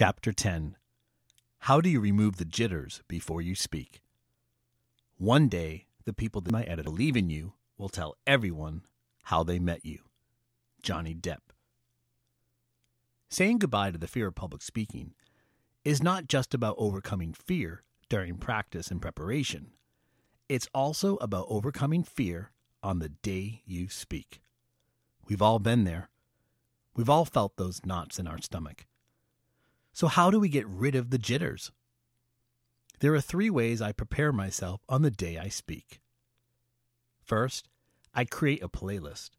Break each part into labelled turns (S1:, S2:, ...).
S1: Chapter 10 How do you remove the jitters before you speak? One day, the people that my editor believe in you will tell everyone how they met you. Johnny Depp. Saying goodbye to the fear of public speaking is not just about overcoming fear during practice and preparation. It's also about overcoming fear on the day you speak. We've all been there. We've all felt those knots in our stomach. So, how do we get rid of the jitters? There are three ways I prepare myself on the day I speak. First, I create a playlist.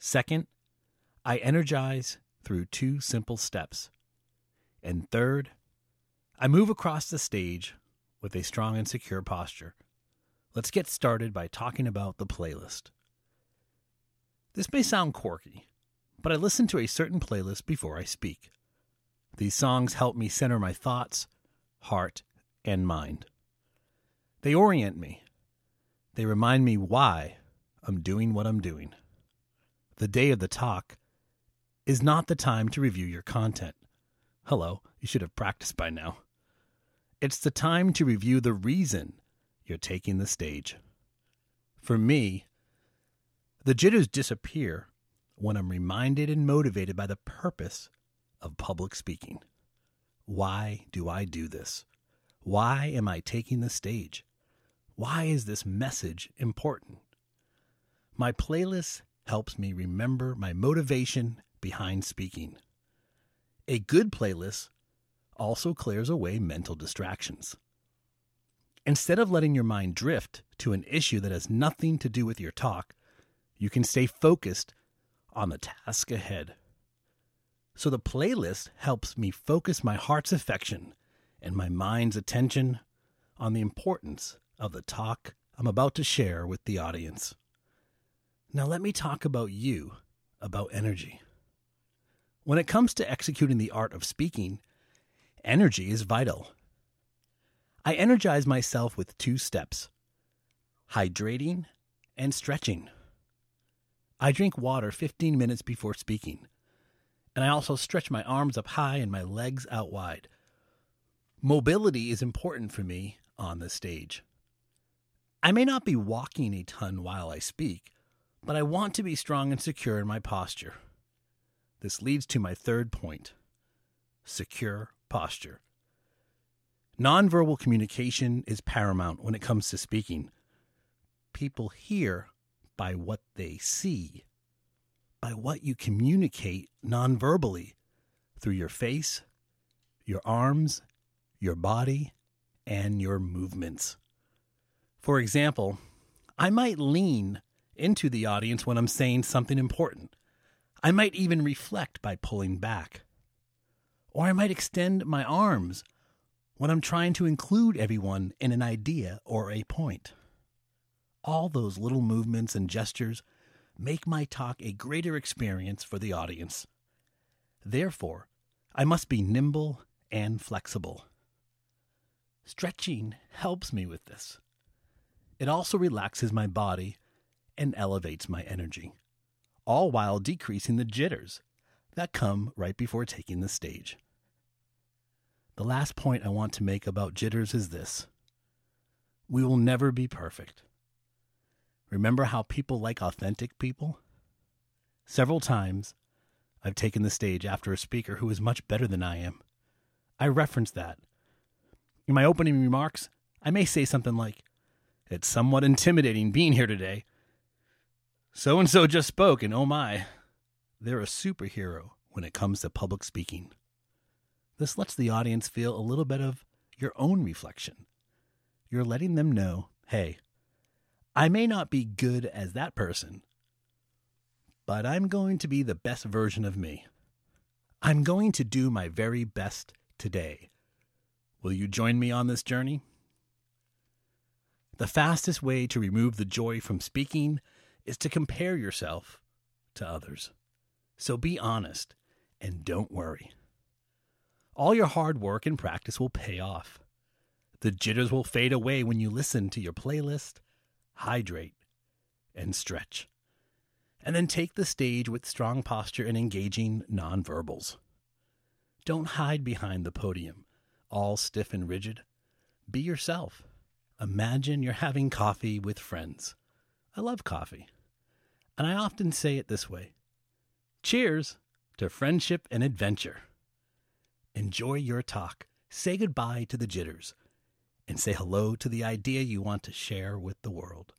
S1: Second, I energize through two simple steps. And third, I move across the stage with a strong and secure posture. Let's get started by talking about the playlist. This may sound quirky, but I listen to a certain playlist before I speak. These songs help me center my thoughts, heart, and mind. They orient me. They remind me why I'm doing what I'm doing. The day of the talk is not the time to review your content. Hello, you should have practiced by now. It's the time to review the reason you're taking the stage. For me, the jitters disappear when I'm reminded and motivated by the purpose of public speaking. Why do I do this? Why am I taking the stage? Why is this message important? My playlist helps me remember my motivation behind speaking. A good playlist also clears away mental distractions. Instead of letting your mind drift to an issue that has nothing to do with your talk, you can stay focused on the task ahead. So the playlist helps me focus my heart's affection and my mind's attention on the importance of the talk I'm about to share with the audience. Now, let me talk about you, about energy. When it comes to executing the art of speaking, energy is vital. I energize myself with two steps hydrating and stretching. I drink water 15 minutes before speaking, and I also stretch my arms up high and my legs out wide. Mobility is important for me on the stage. I may not be walking a ton while I speak, but I want to be strong and secure in my posture. This leads to my third point secure posture. Nonverbal communication is paramount when it comes to speaking. People hear by what they see, by what you communicate nonverbally through your face, your arms, your body, and your movements. For example, I might lean into the audience when I'm saying something important. I might even reflect by pulling back. Or I might extend my arms when I'm trying to include everyone in an idea or a point. All those little movements and gestures make my talk a greater experience for the audience. Therefore, I must be nimble and flexible. Stretching helps me with this. It also relaxes my body and elevates my energy, all while decreasing the jitters that come right before taking the stage. The last point I want to make about jitters is this we will never be perfect. Remember how people like authentic people? Several times, I've taken the stage after a speaker who is much better than I am. I reference that. In my opening remarks, I may say something like, It's somewhat intimidating being here today. So and so just spoke, and oh my, they're a superhero when it comes to public speaking. This lets the audience feel a little bit of your own reflection. You're letting them know, hey, I may not be good as that person, but I'm going to be the best version of me. I'm going to do my very best today. Will you join me on this journey? The fastest way to remove the joy from speaking is to compare yourself to others. So be honest and don't worry. All your hard work and practice will pay off. The jitters will fade away when you listen to your playlist, hydrate, and stretch. And then take the stage with strong posture and engaging nonverbals. Don't hide behind the podium, all stiff and rigid. Be yourself. Imagine you're having coffee with friends. I love coffee. And I often say it this way Cheers to friendship and adventure. Enjoy your talk. Say goodbye to the jitters and say hello to the idea you want to share with the world.